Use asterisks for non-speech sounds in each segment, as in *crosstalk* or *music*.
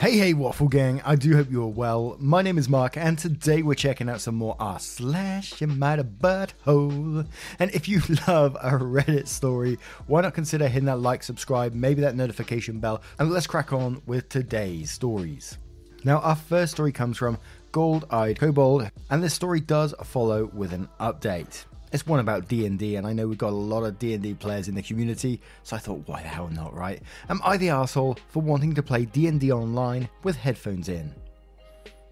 Hey, hey, Waffle Gang, I do hope you are well. My name is Mark, and today we're checking out some more R slash you might a butthole. And if you *laughs* love a Reddit story, why not consider hitting that like, subscribe, maybe that notification bell, and let's crack on with today's stories. Now, our first story comes from Gold Eyed Kobold, and this story does follow with an update. It's one about D&D, and I know we've got a lot of D&D players in the community, so I thought, why the hell not, right? Am I the asshole for wanting to play D&D online with headphones in?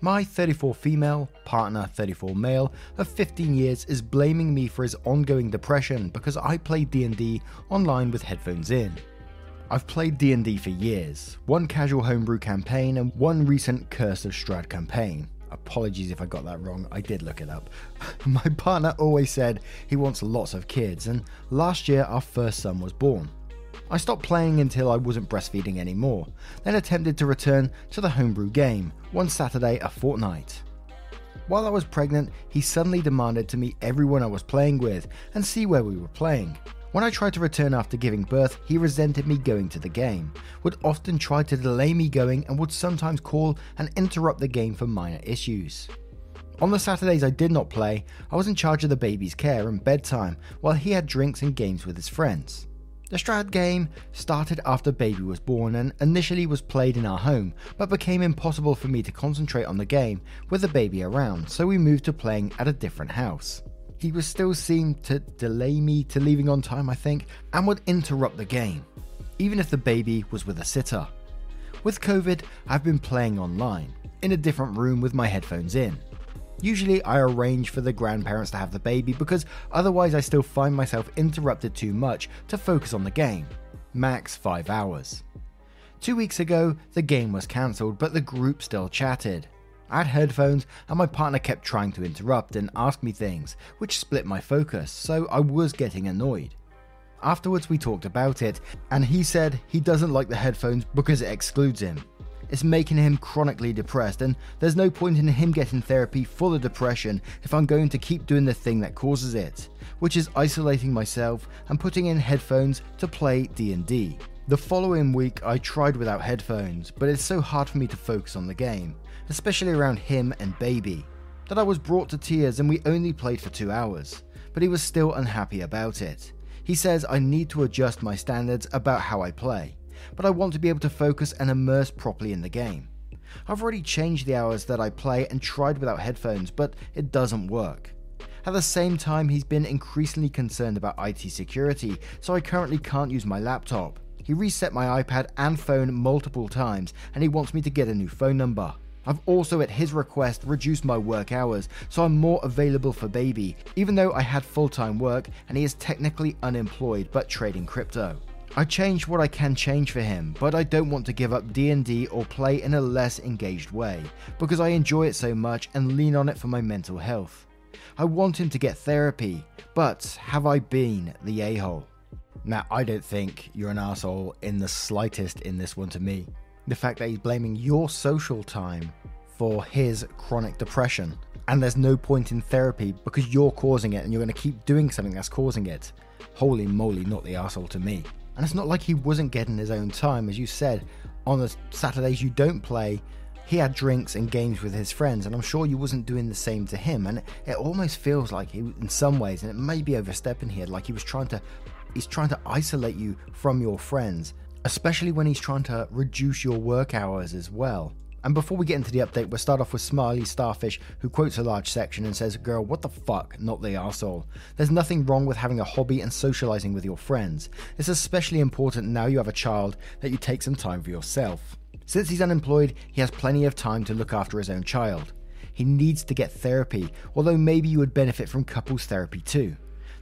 My 34 female, partner 34 male of 15 years is blaming me for his ongoing depression because I play D&D online with headphones in. I've played D&D for years, one casual homebrew campaign and one recent Curse of Strahd campaign. Apologies if I got that wrong, I did look it up. *laughs* My partner always said he wants lots of kids, and last year our first son was born. I stopped playing until I wasn't breastfeeding anymore, then attempted to return to the homebrew game, one Saturday a fortnight. While I was pregnant, he suddenly demanded to meet everyone I was playing with and see where we were playing. When I tried to return after giving birth, he resented me going to the game, would often try to delay me going, and would sometimes call and interrupt the game for minor issues. On the Saturdays I did not play, I was in charge of the baby's care and bedtime, while he had drinks and games with his friends. The Strahd game started after baby was born and initially was played in our home, but became impossible for me to concentrate on the game with the baby around, so we moved to playing at a different house he was still seen to delay me to leaving on time, I think, and would interrupt the game, even if the baby was with a sitter. With COVID, I've been playing online, in a different room with my headphones in. Usually, I arrange for the grandparents to have the baby because otherwise, I still find myself interrupted too much to focus on the game. Max 5 hours. Two weeks ago, the game was cancelled, but the group still chatted. I had headphones, and my partner kept trying to interrupt and ask me things, which split my focus, so I was getting annoyed. Afterwards, we talked about it, and he said he doesn't like the headphones because it excludes him. It's making him chronically depressed, and there's no point in him getting therapy for the depression if I'm going to keep doing the thing that causes it, which is isolating myself and putting in headphones to play D&D. The following week, I tried without headphones, but it's so hard for me to focus on the game especially around him and Baby, that I was brought to tears and we only played for two hours, but he was still unhappy about it. He says I need to adjust my standards about how I play, but I want to be able to focus and immerse properly in the game. I've already changed the hours that I play and tried without headphones, but it doesn't work. At the same time, he's been increasingly concerned about IT security, so I currently can't use my laptop. He reset my iPad and phone multiple times, and he wants me to get a new phone number. I've also, at his request, reduced my work hours, so I'm more available for baby, even though I had full time work and he is technically unemployed but trading crypto. I changed what I can change for him, but I don't want to give up D&D or play in a less engaged way, because I enjoy it so much and lean on it for my mental health. I want him to get therapy, but have I been the a-hole? Now, I don't think you're an asshole in the slightest in this one to me the fact that he's blaming your social time for his chronic depression. And there's no point in therapy because you're causing it and you're going to keep doing something that's causing it. Holy moly, not the asshole to me. And it's not like he wasn't getting his own time. As you said, on the Saturdays you don't play, he had drinks and games with his friends, and I'm sure you wasn't doing the same to him. And it almost feels like he, in some ways, and it may be overstepping here, like he was trying to, he's trying to isolate you from your friends especially when he's trying to reduce your work hours as well. And before we get into the update, we'll start off with Smiley Starfish, who quotes a large section and says, Girl, what the fuck, not the arsehole. There's nothing wrong with having a hobby and socializing with your friends. It's especially important now you have a child that you take some time for yourself. Since he's unemployed, he has plenty of time to look after his own child. He needs to get therapy, although maybe you would benefit from couples therapy too.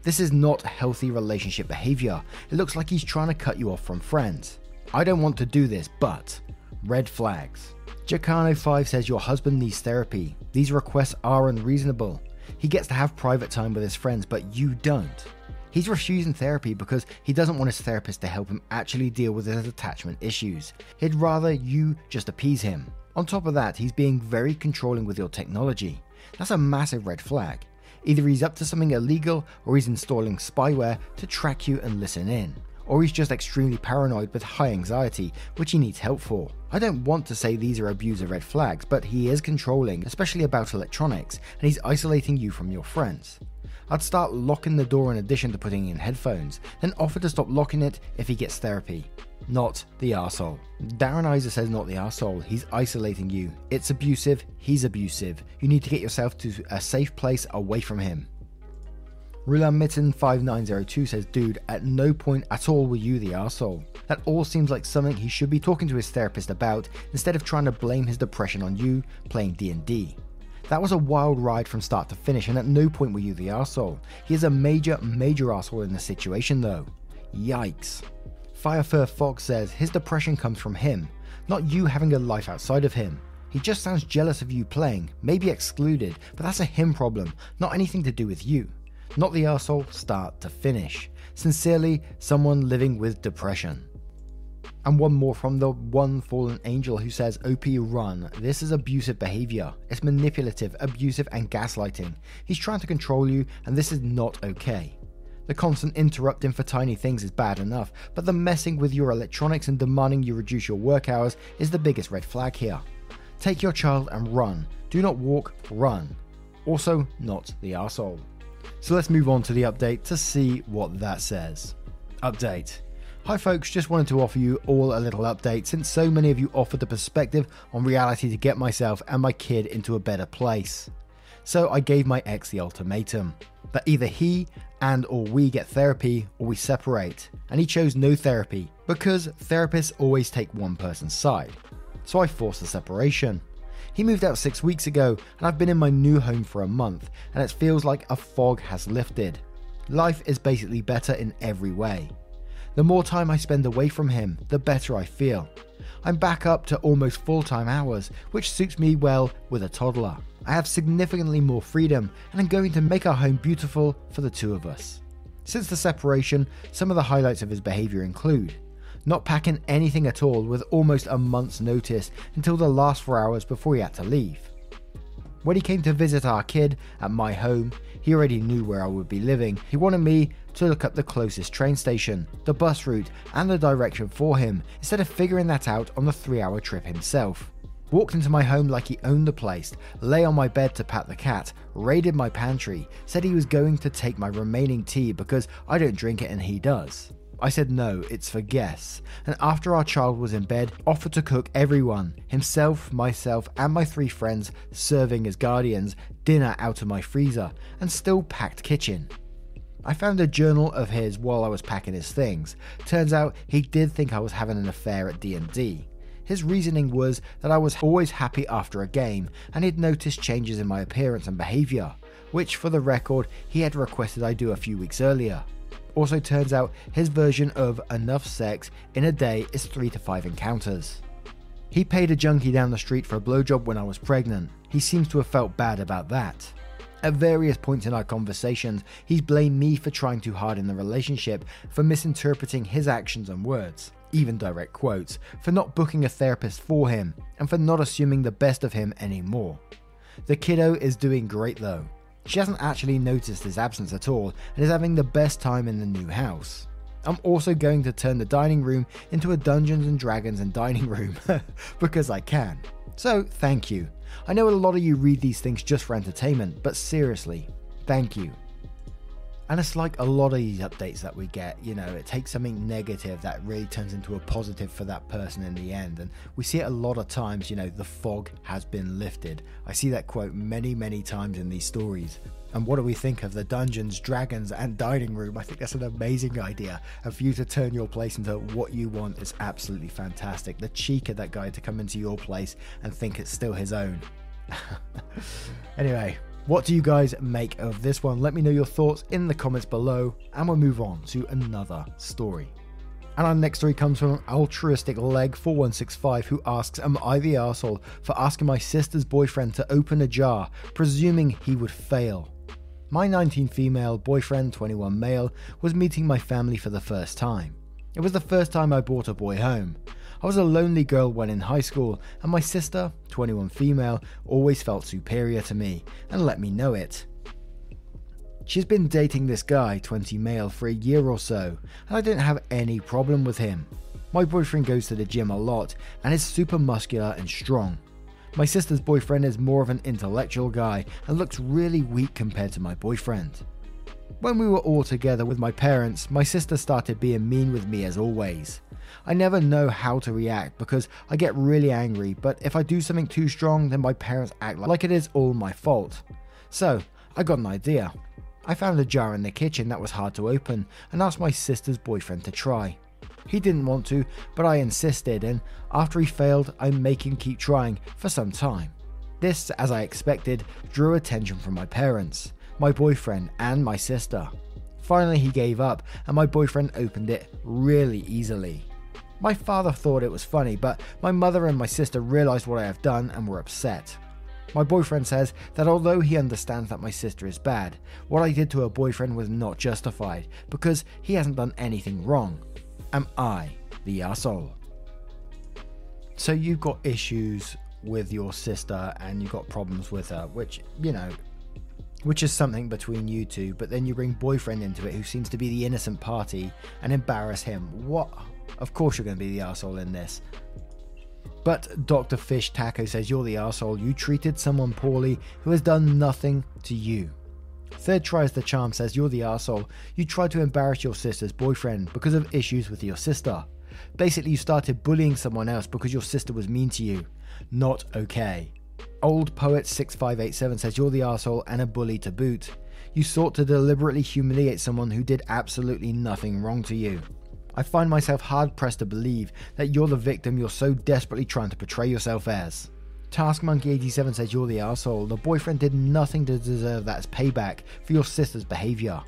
This is not healthy relationship behavior. It looks like he's trying to cut you off from friends. I don't want to do this, but red flags. Jacano5 says your husband needs therapy. These requests are unreasonable. He gets to have private time with his friends, but you don't. He's refusing therapy because he doesn't want his therapist to help him actually deal with his attachment issues. He'd rather you just appease him. On top of that, he's being very controlling with your technology. That's a massive red flag. Either he's up to something illegal or he's installing spyware to track you and listen in or he's just extremely paranoid with high anxiety, which he needs help for. I don't want to say these are abuser red flags, but he is controlling, especially about electronics, and he's isolating you from your friends. I'd start locking the door in addition to putting in headphones, then offer to stop locking it if he gets therapy. Not the arsehole. Darren Isa says not the arsehole, he's isolating you. It's abusive, he's abusive. You need to get yourself to a safe place away from him. Rulan Mitten 5902 says, Dude, at no point at all were you the asshole. That all seems like something he should be talking to his therapist about instead of trying to blame his depression on you playing D&D. That was a wild ride from start to finish, and at no point were you the asshole. He is a major, major asshole in the situation though. Yikes. Firefur Fox says his depression comes from him, not you having a life outside of him. He just sounds jealous of you playing, maybe excluded, but that's a him problem, not anything to do with you not the arsehole, start to finish. Sincerely, someone living with depression. And one more from the one fallen angel who says, OP run. This is abusive behavior. It's manipulative, abusive, and gaslighting. He's trying to control you, and this is not okay. The constant interrupting for tiny things is bad enough, but the messing with your electronics and demanding you reduce your work hours is the biggest red flag here. Take your child and run. Do not walk, run. Also, not the arsehole. So let's move on to the update to see what that says. Update. Hi folks, just wanted to offer you all a little update since so many of you offered the perspective on reality to get myself and my kid into a better place. So I gave my ex the ultimatum that either he and or we get therapy or we separate. And he chose no therapy because therapists always take one person's side. So I forced the separation. He moved out six weeks ago, and I've been in my new home for a month, and it feels like a fog has lifted. Life is basically better in every way. The more time I spend away from him, the better I feel. I'm back up to almost full time hours, which suits me well with a toddler. I have significantly more freedom, and I'm going to make our home beautiful for the two of us. Since the separation, some of the highlights of his behaviour include not packing anything at all with almost a month's notice until the last four hours before he had to leave. When he came to visit our kid at my home, he already knew where I would be living. He wanted me to look up the closest train station, the bus route, and the direction for him, instead of figuring that out on the three hour trip himself. Walked into my home like he owned the place, lay on my bed to pat the cat, raided my pantry, said he was going to take my remaining tea because I don't drink it and he does. I said no, it's for guests, and after our child was in bed, offered to cook everyone, himself, myself, and my three friends, serving as guardians, dinner out of my freezer, and still packed kitchen. I found a journal of his while I was packing his things. Turns out he did think I was having an affair at D&D. His reasoning was that I was always happy after a game, and he'd noticed changes in my appearance and behaviour, which, for the record, he had requested I do a few weeks earlier. Also, turns out his version of enough sex in a day is 3 to 5 encounters. He paid a junkie down the street for a blowjob when I was pregnant. He seems to have felt bad about that. At various points in our conversations, he's blamed me for trying too hard in the relationship, for misinterpreting his actions and words, even direct quotes, for not booking a therapist for him, and for not assuming the best of him anymore. The kiddo is doing great though. She hasn't actually noticed his absence at all and is having the best time in the new house. I'm also going to turn the dining room into a Dungeons and Dragons and dining room *laughs* because I can. So, thank you. I know a lot of you read these things just for entertainment, but seriously, thank you. And it's like a lot of these updates that we get, you know, it takes something negative that really turns into a positive for that person in the end. And we see it a lot of times, you know, the fog has been lifted. I see that quote many, many times in these stories. And what do we think of the dungeons, dragons, and dining room? I think that's an amazing idea. And for you to turn your place into what you want is absolutely fantastic. The cheek of that guy to come into your place and think it's still his own. *laughs* anyway, what do you guys make of this one? Let me know your thoughts in the comments below, and we'll move on to another story. And our next story comes from altruistic leg 4165 who asks, Am I the asshole for asking my sister's boyfriend to open a jar, presuming he would fail? My 19 female, boyfriend 21 male, was meeting my family for the first time. It was the first time I brought a boy home. I was a lonely girl when in high school, and my sister, 21 female, always felt superior to me and let me know it. She's been dating this guy, 20 male, for a year or so, and I didn't have any problem with him. My boyfriend goes to the gym a lot and is super muscular and strong. My sister's boyfriend is more of an intellectual guy and looks really weak compared to my boyfriend. When we were all together with my parents, my sister started being mean with me as always. I never know how to react because I get really angry, but if I do something too strong, then my parents act like it is all my fault. So, I got an idea. I found a jar in the kitchen that was hard to open and asked my sister's boyfriend to try. He didn't want to, but I insisted, and after he failed, I make him keep trying for some time. This, as I expected, drew attention from my parents, my boyfriend, and my sister. Finally, he gave up, and my boyfriend opened it really easily. My father thought it was funny, but my mother and my sister realized what I have done and were upset. My boyfriend says that although he understands that my sister is bad, what I did to her boyfriend was not justified because he hasn't done anything wrong. Am I the asshole? So you've got issues with your sister and you've got problems with her, which, you know, which is something between you two, but then you bring boyfriend into it who seems to be the innocent party and embarrass him. What? Of course you're going to be the asshole in this. But Dr. Fish Taco says you're the asshole. You treated someone poorly who has done nothing to you. Third tries the charm says you're the asshole. You tried to embarrass your sister's boyfriend because of issues with your sister. Basically, you started bullying someone else because your sister was mean to you. Not okay. Old Poet 6587 says you're the asshole and a bully to boot. You sought to deliberately humiliate someone who did absolutely nothing wrong to you. I find myself hard pressed to believe that you're the victim you're so desperately trying to portray yourself as. TaskMonkey87 says you're the asshole. The boyfriend did nothing to deserve that as payback for your sister's behavior.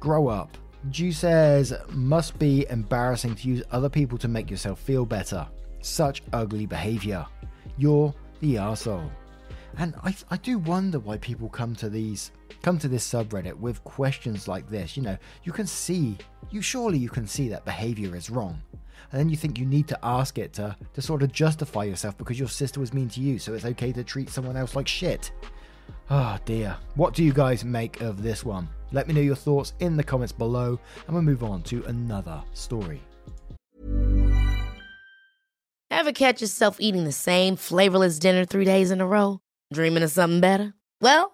Grow up. Jew says, must be embarrassing to use other people to make yourself feel better. Such ugly behavior. You're the asshole. And I, I do wonder why people come to these come to this subreddit with questions like this. You know, you can see, you surely you can see that behavior is wrong. And then you think you need to ask it to, to sort of justify yourself because your sister was mean to you, so it's okay to treat someone else like shit. Oh dear. What do you guys make of this one? Let me know your thoughts in the comments below, and we'll move on to another story. Ever catch yourself eating the same flavorless dinner three days in a row? Dreaming of something better? Well,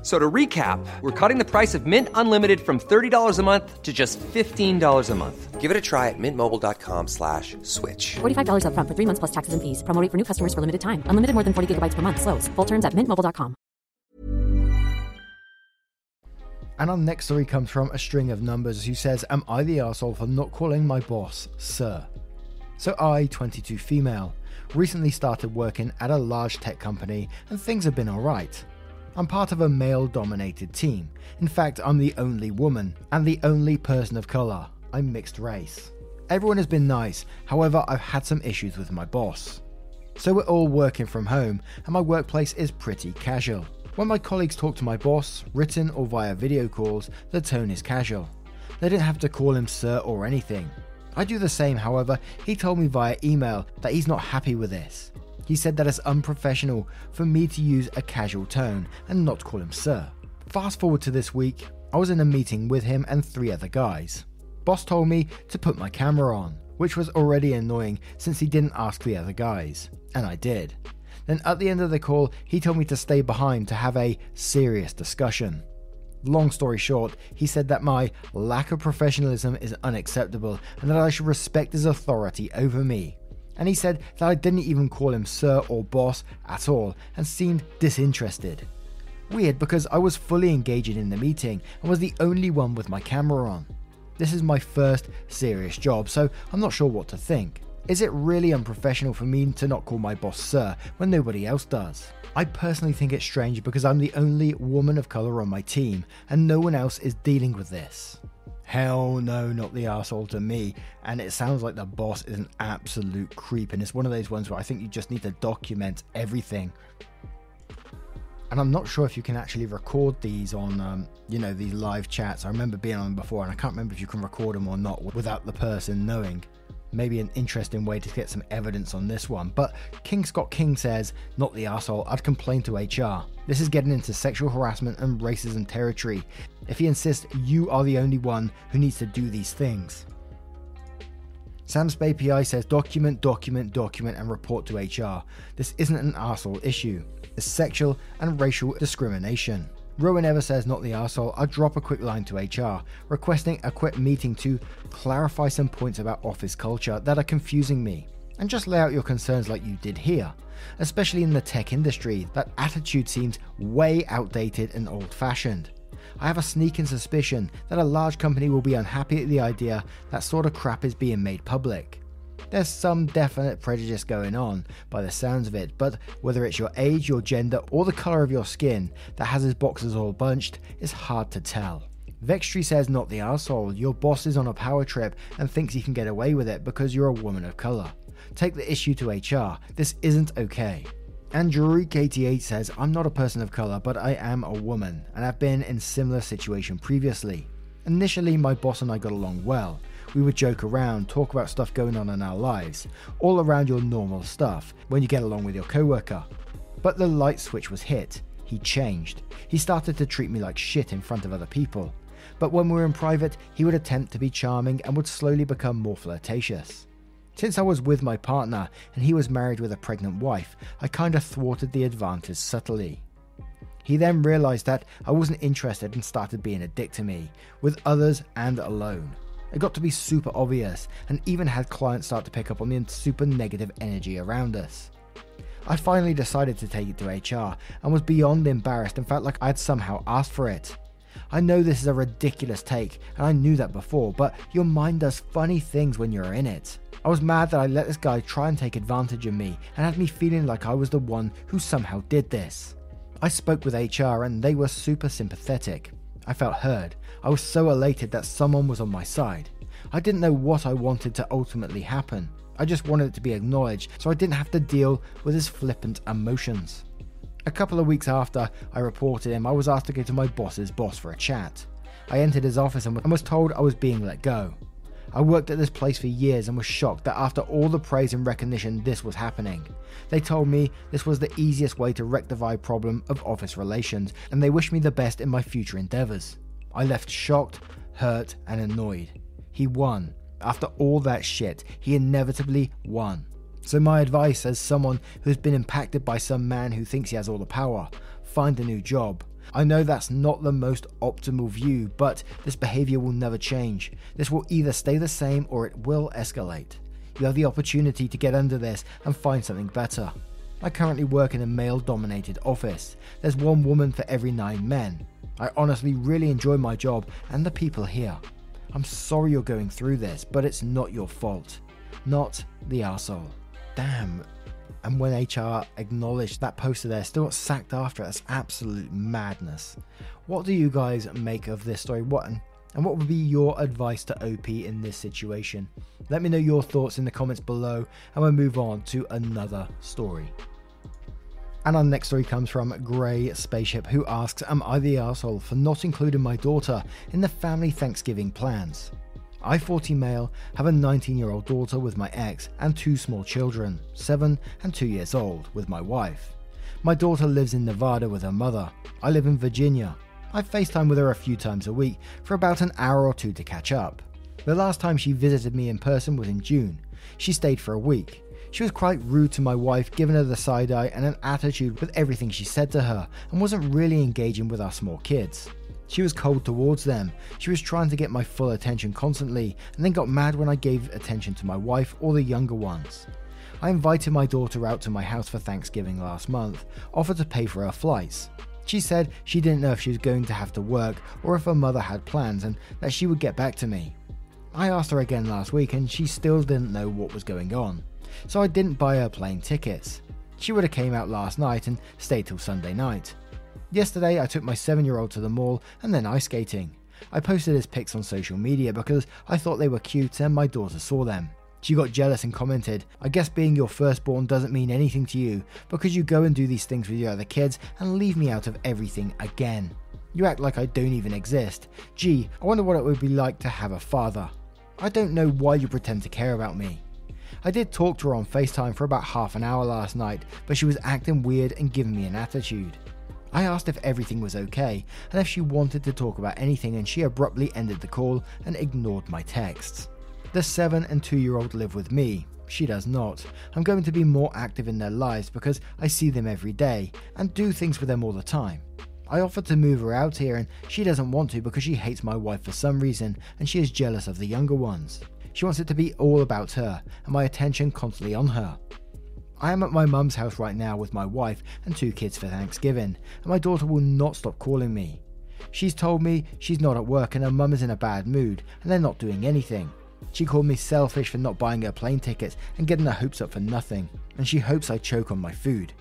F- So to recap, we're cutting the price of Mint Unlimited from $30 a month to just $15 a month. Give it a try at mintmobile.com slash switch. $45 upfront for three months plus taxes and fees. Promo rate for new customers for limited time. Unlimited more than 40 gigabytes per month. Slows. Full terms at mintmobile.com. And our next story comes from a string of numbers who says, Am I the asshole for not calling my boss, sir? So I, 22 female, recently started working at a large tech company and things have been alright. I'm part of a male dominated team. In fact, I'm the only woman and the only person of colour. I'm mixed race. Everyone has been nice, however, I've had some issues with my boss. So we're all working from home, and my workplace is pretty casual. When my colleagues talk to my boss, written or via video calls, the tone is casual. They didn't have to call him sir or anything. I do the same, however, he told me via email that he's not happy with this. He said that it's unprofessional for me to use a casual tone and not call him sir. Fast forward to this week, I was in a meeting with him and three other guys. Boss told me to put my camera on, which was already annoying since he didn't ask the other guys, and I did. Then at the end of the call, he told me to stay behind to have a serious discussion. Long story short, he said that my lack of professionalism is unacceptable and that I should respect his authority over me. And he said that I didn't even call him sir or boss at all and seemed disinterested. Weird because I was fully engaging in the meeting and was the only one with my camera on. This is my first serious job, so I'm not sure what to think. Is it really unprofessional for me to not call my boss sir when nobody else does? I personally think it's strange because I'm the only woman of colour on my team and no one else is dealing with this. Hell no, not the asshole to me. And it sounds like the boss is an absolute creep, and it's one of those ones where I think you just need to document everything. And I'm not sure if you can actually record these on, um, you know, these live chats. I remember being on them before, and I can't remember if you can record them or not without the person knowing maybe an interesting way to get some evidence on this one. But King Scott King says, not the asshole, I'd complain to HR. This is getting into sexual harassment and racism territory. If he insists you are the only one who needs to do these things. Sam Spade PI says document, document, document, and report to HR. This isn't an asshole issue. It's sexual and racial discrimination. Rowan Ever says, not the arsehole, I'll drop a quick line to HR, requesting a quick meeting to clarify some points about office culture that are confusing me, and just lay out your concerns like you did here. Especially in the tech industry, that attitude seems way outdated and old fashioned. I have a sneaking suspicion that a large company will be unhappy at the idea that sort of crap is being made public. There's some definite prejudice going on by the sounds of it, but whether it's your age, your gender, or the colour of your skin that has his boxes all bunched is hard to tell. Vextree says, Not the asshole. Your boss is on a power trip and thinks he can get away with it because you're a woman of colour. Take the issue to HR. This isn't okay. And Drury88 says, I'm not a person of colour, but I am a woman, and I've been in similar situation previously. Initially, my boss and I got along well, we would joke around, talk about stuff going on in our lives, all around your normal stuff when you get along with your coworker. But the light switch was hit. He changed. He started to treat me like shit in front of other people. But when we were in private, he would attempt to be charming and would slowly become more flirtatious. Since I was with my partner and he was married with a pregnant wife, I kinda thwarted the advances subtly. He then realised that I wasn't interested and started being a dick to me, with others and alone. It got to be super obvious, and even had clients start to pick up on the super negative energy around us. I finally decided to take it to HR and was beyond embarrassed and felt like I'd somehow asked for it. I know this is a ridiculous take, and I knew that before, but your mind does funny things when you're in it. I was mad that I let this guy try and take advantage of me and had me feeling like I was the one who somehow did this. I spoke with HR and they were super sympathetic. I felt heard. I was so elated that someone was on my side. I didn't know what I wanted to ultimately happen. I just wanted it to be acknowledged so I didn't have to deal with his flippant emotions. A couple of weeks after I reported him, I was asked to go to my boss's boss for a chat. I entered his office and was told I was being let go. I worked at this place for years and was shocked that after all the praise and recognition, this was happening. They told me this was the easiest way to rectify problem of office relations, and they wished me the best in my future endeavors. I left shocked, hurt, and annoyed. He won. After all that shit, he inevitably won. So, my advice as someone who's been impacted by some man who thinks he has all the power find a new job. I know that's not the most optimal view, but this behavior will never change. This will either stay the same or it will escalate. You have the opportunity to get under this and find something better. I currently work in a male dominated office. There's one woman for every nine men. I honestly really enjoy my job and the people here. I'm sorry you're going through this, but it's not your fault. Not the asshole. Damn, and when HR acknowledged that poster there, still got sacked after. That's absolute madness. What do you guys make of this story? What and what would be your advice to OP in this situation? Let me know your thoughts in the comments below, and we'll move on to another story. And our next story comes from Grey Spaceship, who asks, Am I the asshole for not including my daughter in the family Thanksgiving plans? I, 40 male, have a 19 year old daughter with my ex and two small children, 7 and 2 years old, with my wife. My daughter lives in Nevada with her mother. I live in Virginia. I FaceTime with her a few times a week for about an hour or two to catch up. The last time she visited me in person was in June. She stayed for a week. She was quite rude to my wife, giving her the side eye and an attitude with everything she said to her, and wasn't really engaging with our small kids. She was cold towards them. She was trying to get my full attention constantly, and then got mad when I gave attention to my wife or the younger ones. I invited my daughter out to my house for Thanksgiving last month, offered to pay for her flights. She said she didn't know if she was going to have to work or if her mother had plans and that she would get back to me. I asked her again last week and she still didn't know what was going on, so I didn't buy her plane tickets. She would have came out last night and stayed till Sunday night. Yesterday, I took my seven year old to the mall and then ice skating. I posted his pics on social media because I thought they were cute and my daughter saw them. She got jealous and commented, I guess being your firstborn doesn't mean anything to you because you go and do these things with your other kids and leave me out of everything again. You act like I don't even exist. Gee, I wonder what it would be like to have a father. I don't know why you pretend to care about me. I did talk to her on FaceTime for about half an hour last night, but she was acting weird and giving me an attitude. I asked if everything was okay and if she wanted to talk about anything, and she abruptly ended the call and ignored my texts. The 7 and 2 year old live with me. She does not. I'm going to be more active in their lives because I see them every day and do things with them all the time. I offered to move her out here and she doesn't want to because she hates my wife for some reason and she is jealous of the younger ones. She wants it to be all about her and my attention constantly on her. I am at my mum's house right now with my wife and two kids for Thanksgiving, and my daughter will not stop calling me. She's told me she's not at work and her mum is in a bad mood and they're not doing anything. She called me selfish for not buying her plane tickets and getting her hopes up for nothing, and she hopes I choke on my food.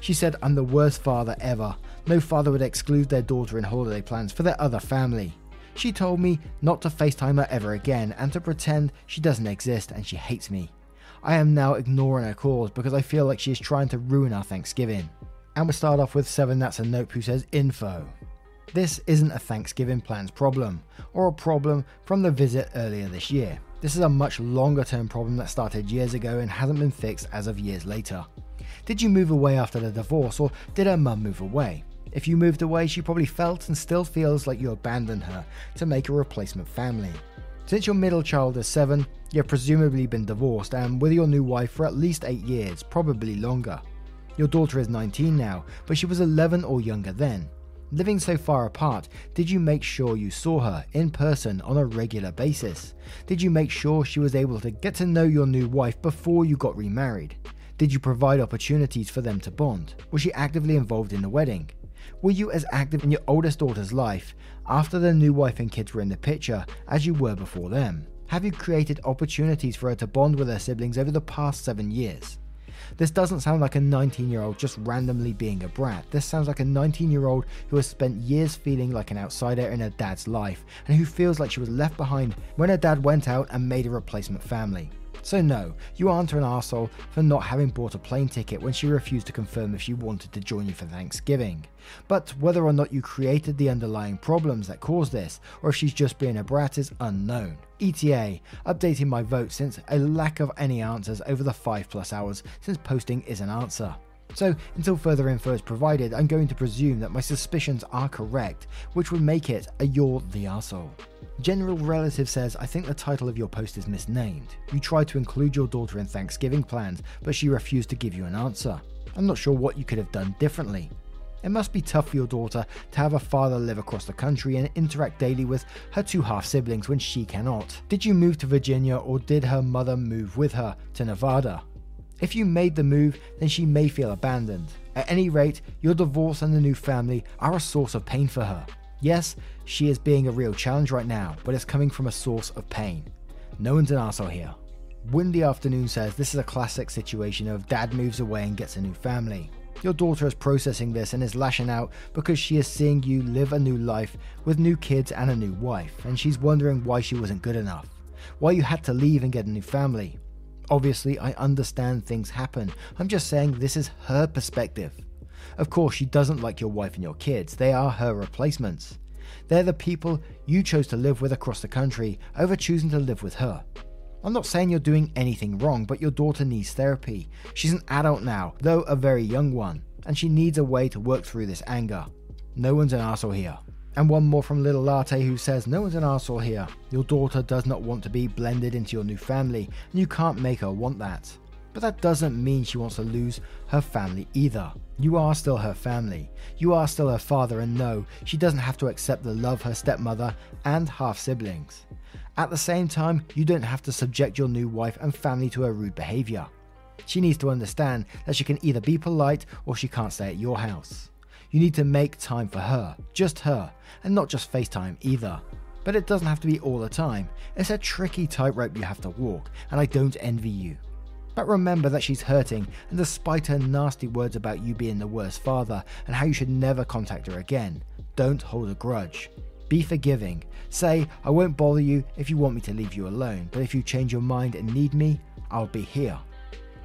She said I'm the worst father ever. No father would exclude their daughter in holiday plans for their other family. She told me not to FaceTime her ever again and to pretend she doesn't exist and she hates me. I am now ignoring her calls because I feel like she is trying to ruin our Thanksgiving. And we start off with 7 That's a Nope who says info. This isn't a Thanksgiving plans problem, or a problem from the visit earlier this year. This is a much longer term problem that started years ago and hasn't been fixed as of years later. Did you move away after the divorce, or did her mum move away? If you moved away, she probably felt and still feels like you abandoned her to make a replacement family. Since your middle child is 7, you've presumably been divorced and with your new wife for at least 8 years, probably longer. Your daughter is 19 now, but she was 11 or younger then. Living so far apart, did you make sure you saw her in person on a regular basis? Did you make sure she was able to get to know your new wife before you got remarried? Did you provide opportunities for them to bond? Was she actively involved in the wedding? Were you as active in your oldest daughter's life after the new wife and kids were in the picture as you were before them? Have you created opportunities for her to bond with her siblings over the past seven years? This doesn't sound like a 19 year old just randomly being a brat. This sounds like a 19 year old who has spent years feeling like an outsider in her dad's life and who feels like she was left behind when her dad went out and made a replacement family. So, no, you aren't an arsehole for not having bought a plane ticket when she refused to confirm if she wanted to join you for Thanksgiving. But whether or not you created the underlying problems that caused this, or if she's just being a brat, is unknown. ETA, updating my vote since a lack of any answers over the 5 plus hours since posting is an answer. So, until further info is provided, I'm going to presume that my suspicions are correct, which would make it a You're the Arsehole. General Relative says, I think the title of your post is misnamed. You tried to include your daughter in Thanksgiving plans, but she refused to give you an answer. I'm not sure what you could have done differently. It must be tough for your daughter to have a father live across the country and interact daily with her two half siblings when she cannot. Did you move to Virginia or did her mother move with her to Nevada? If you made the move, then she may feel abandoned. At any rate, your divorce and the new family are a source of pain for her. Yes, she is being a real challenge right now, but it's coming from a source of pain. No one's an asshole here. Windy Afternoon says this is a classic situation of dad moves away and gets a new family. Your daughter is processing this and is lashing out because she is seeing you live a new life with new kids and a new wife, and she's wondering why she wasn't good enough, why you had to leave and get a new family. Obviously, I understand things happen. I'm just saying this is her perspective. Of course, she doesn't like your wife and your kids, they are her replacements. They're the people you chose to live with across the country over choosing to live with her. I'm not saying you're doing anything wrong, but your daughter needs therapy. She's an adult now, though a very young one, and she needs a way to work through this anger. No one's an asshole here. And one more from Little Latte who says, No one's an arsehole here. Your daughter does not want to be blended into your new family, and you can't make her want that. But that doesn't mean she wants to lose her family either. You are still her family. You are still her father, and no, she doesn't have to accept the love her stepmother and half siblings. At the same time, you don't have to subject your new wife and family to her rude behavior. She needs to understand that she can either be polite or she can't stay at your house. You need to make time for her, just her, and not just FaceTime either. But it doesn't have to be all the time. It's a tricky tightrope you have to walk, and I don't envy you. But remember that she's hurting, and despite her nasty words about you being the worst father and how you should never contact her again, don't hold a grudge. Be forgiving. Say, I won't bother you if you want me to leave you alone, but if you change your mind and need me, I'll be here.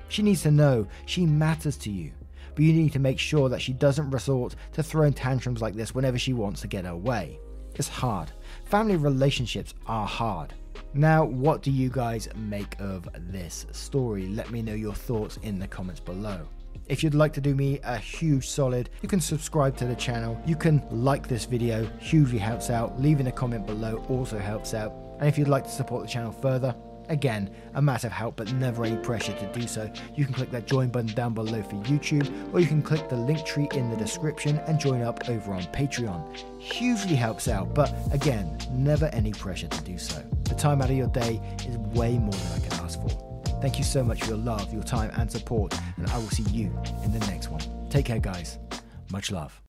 She needs to know she matters to you, but you need to make sure that she doesn't resort to throwing tantrums like this whenever she wants to get her way. It's hard. Family relationships are hard. Now, what do you guys make of this story? Let me know your thoughts in the comments below. If you'd like to do me a huge solid, you can subscribe to the channel. You can like this video, hugely helps out. Leaving a comment below also helps out. And if you'd like to support the channel further, Again, a massive help, but never any pressure to do so. You can click that join button down below for YouTube, or you can click the link tree in the description and join up over on Patreon. Hugely helps out, but again, never any pressure to do so. The time out of your day is way more than I can ask for. Thank you so much for your love, your time, and support, and I will see you in the next one. Take care, guys. Much love.